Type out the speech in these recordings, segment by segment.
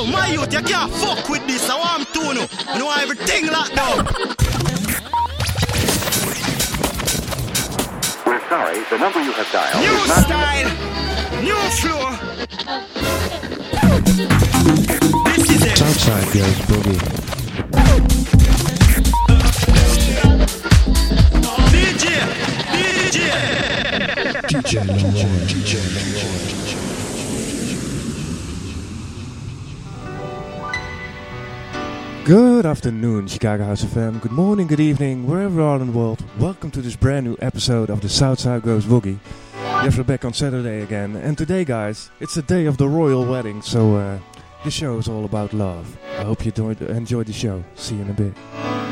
Yo, my youth, you can't fuck with this. I want to know. I know everything locked down. We're sorry, the number you have dialed New is not... style, new flow. This is it. Southside goes boogie. DJ, DJ. DJ Lord. DJ Lord. Good afternoon, Chicago House FM. Good morning, good evening, wherever you are in the world. Welcome to this brand new episode of the South Side Goes Boogie. Yes, we're back on Saturday again. And today, guys, it's the day of the royal wedding. So, uh, this show is all about love. I hope you enjoyed the show. See you in a bit.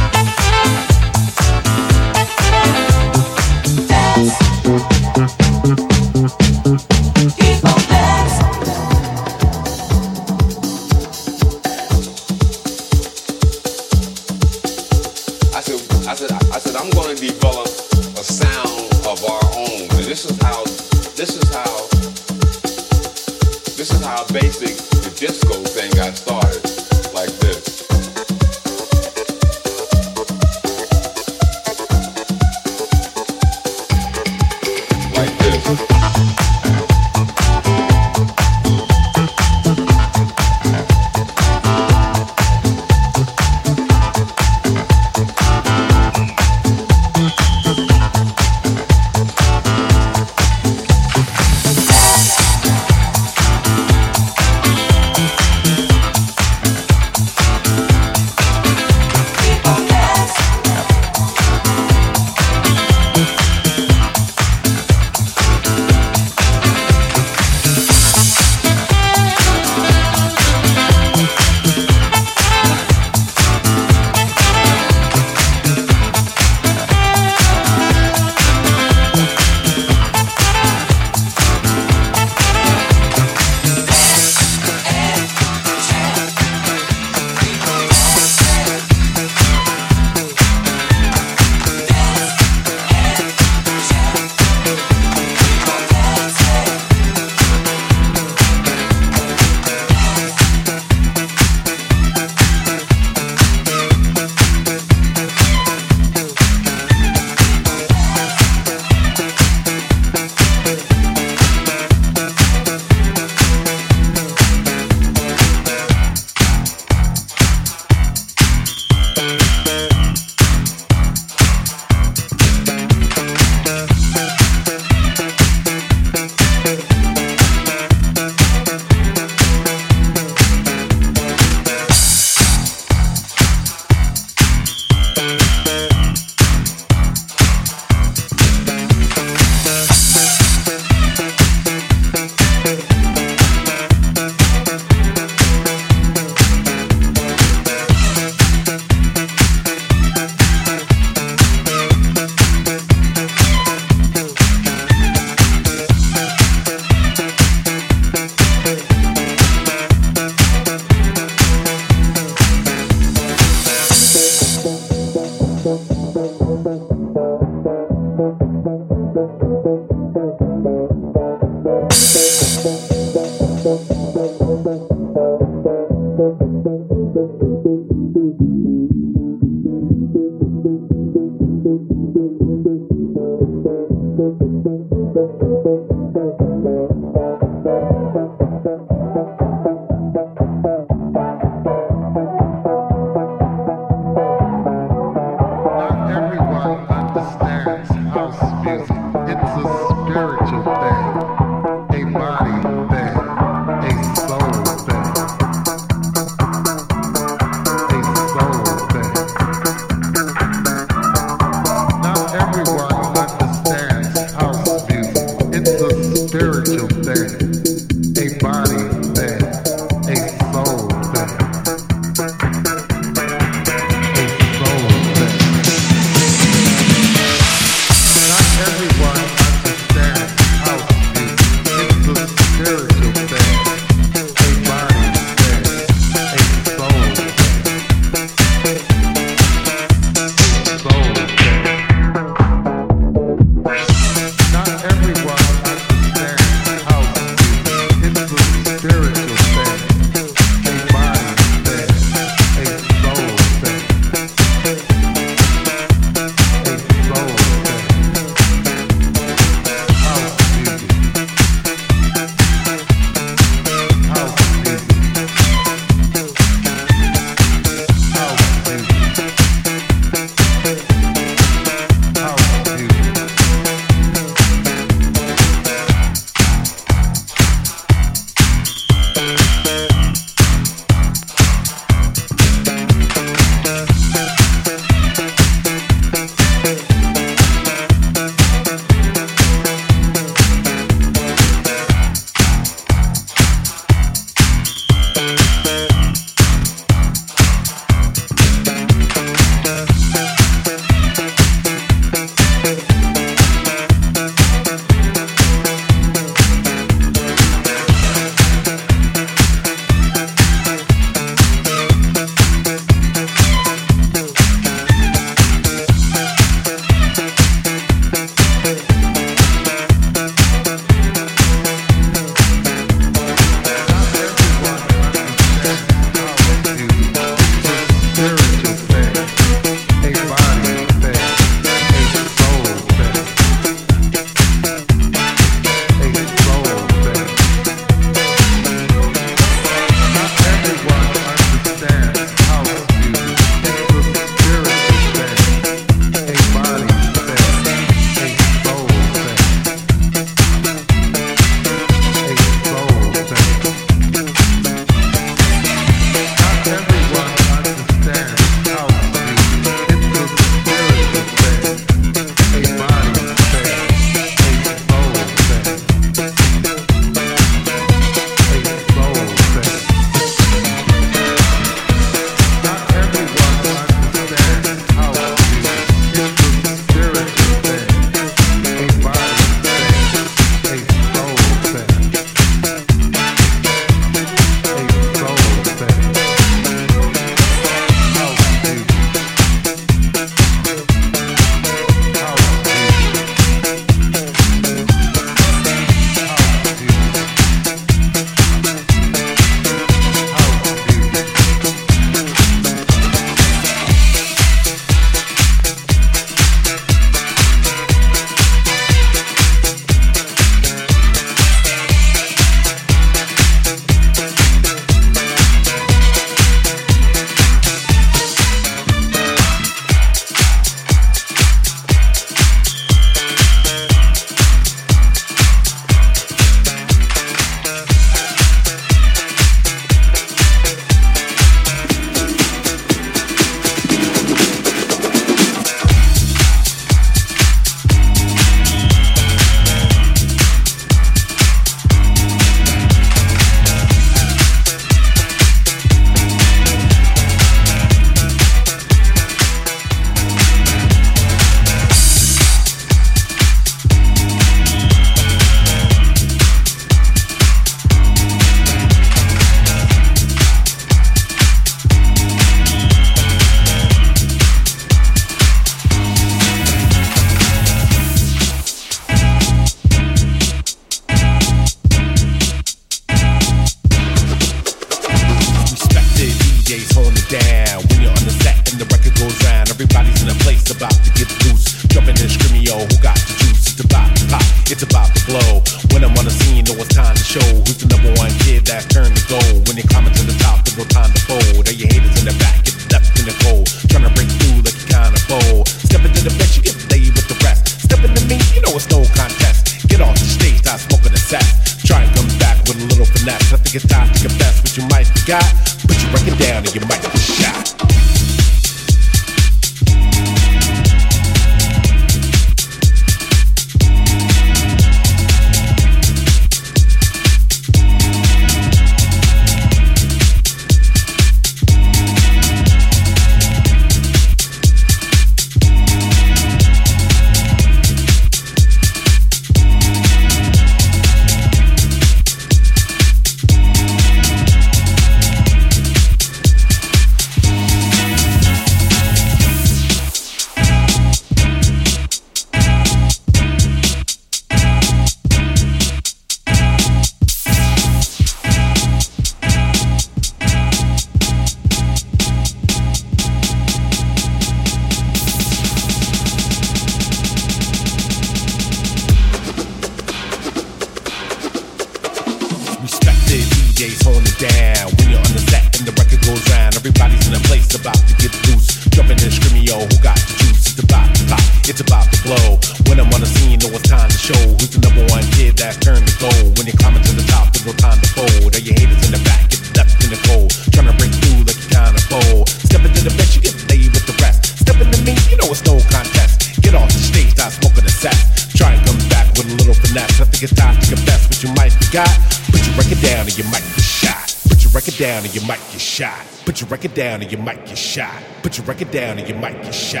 record down and you might get shot. Put your record down and you might get shot.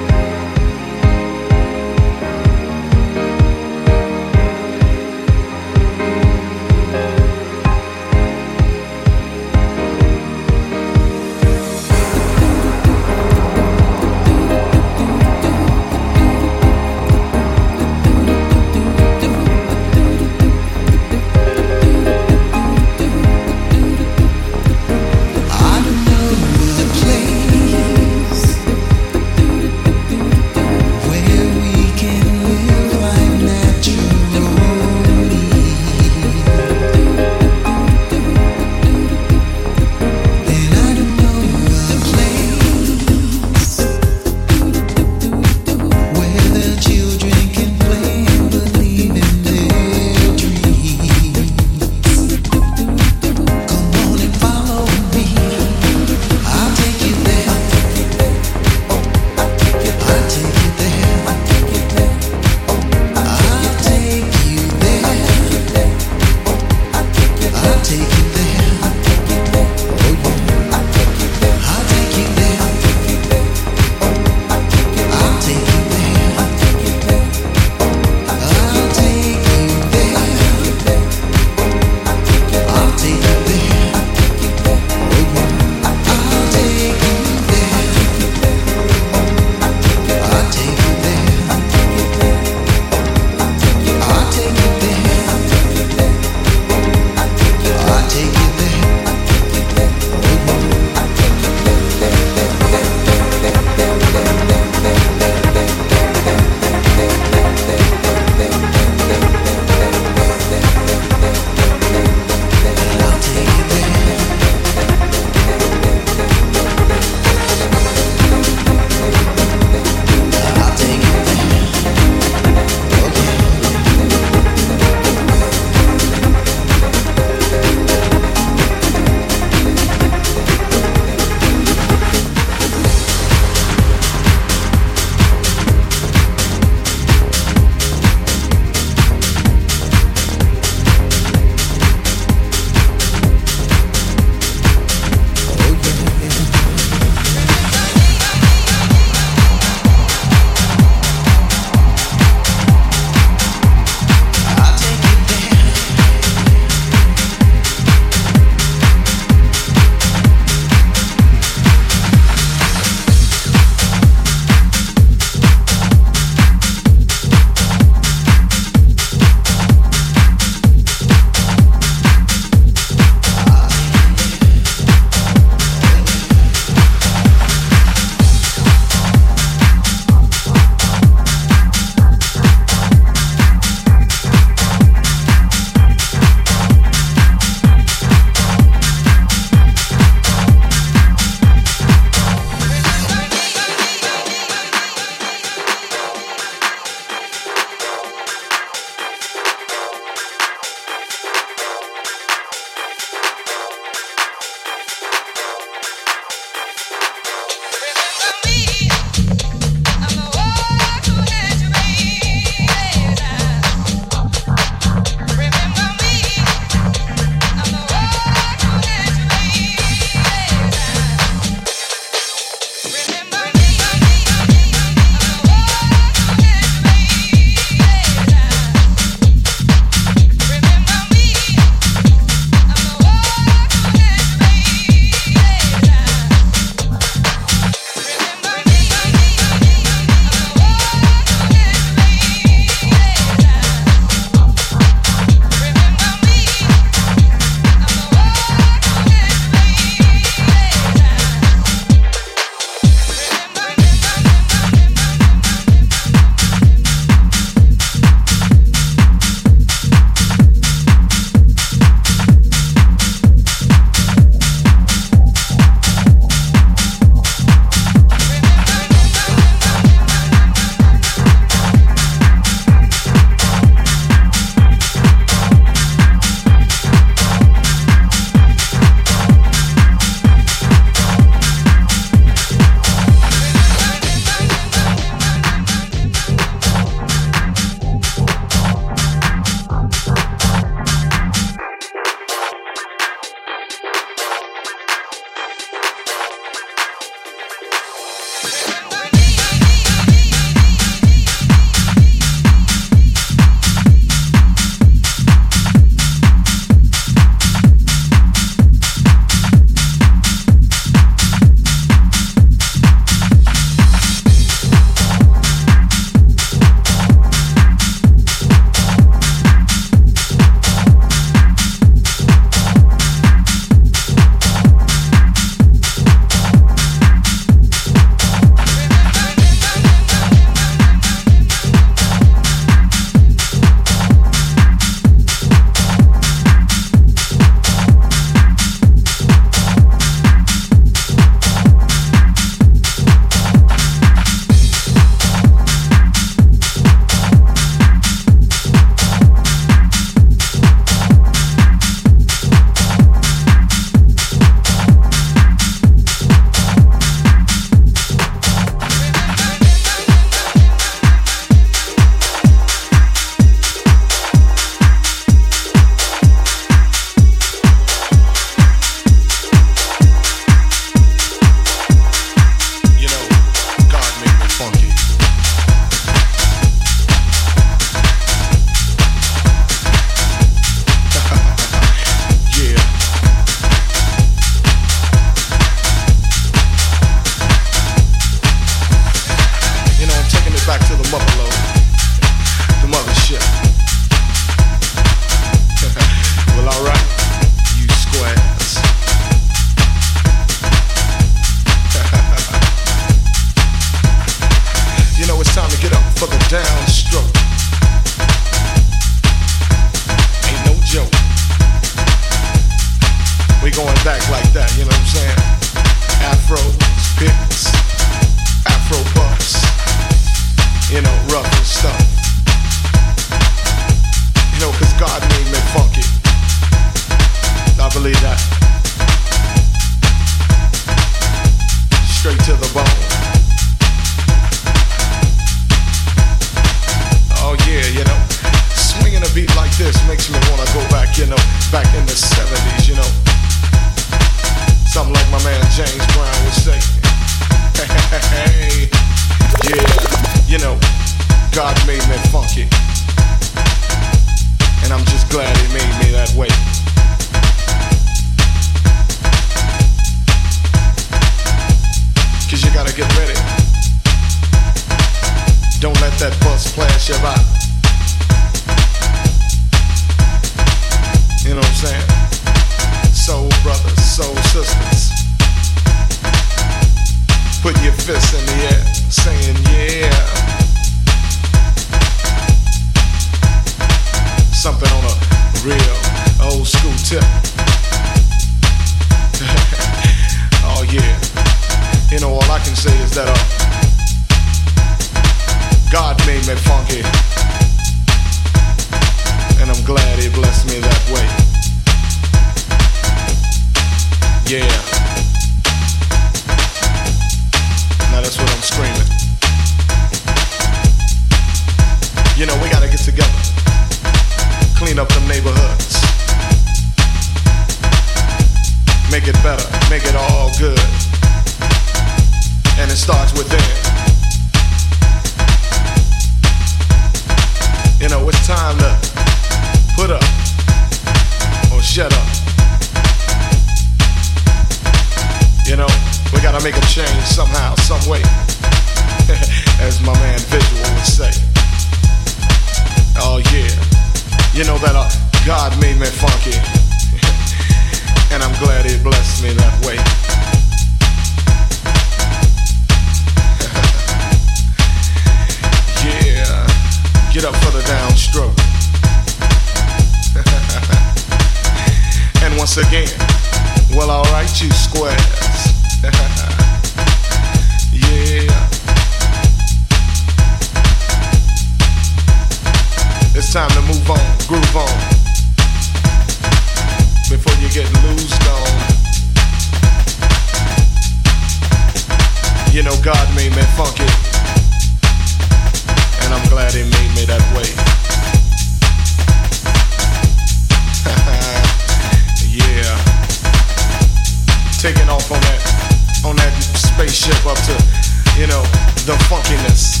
The funkiness.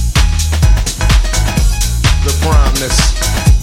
The primeness.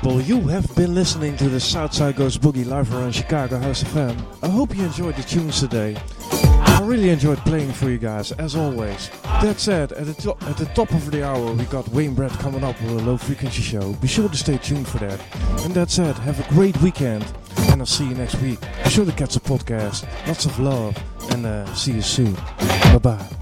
People, you have been listening to the Southside Goes Boogie live around Chicago House FM. I hope you enjoyed the tunes today. I really enjoyed playing for you guys, as always. That said, at the, to- at the top of the hour, we got Wayne Brett coming up with a low frequency show. Be sure to stay tuned for that. And that said, have a great weekend, and I'll see you next week. Be sure to catch the podcast. Lots of love, and uh, see you soon. Bye bye.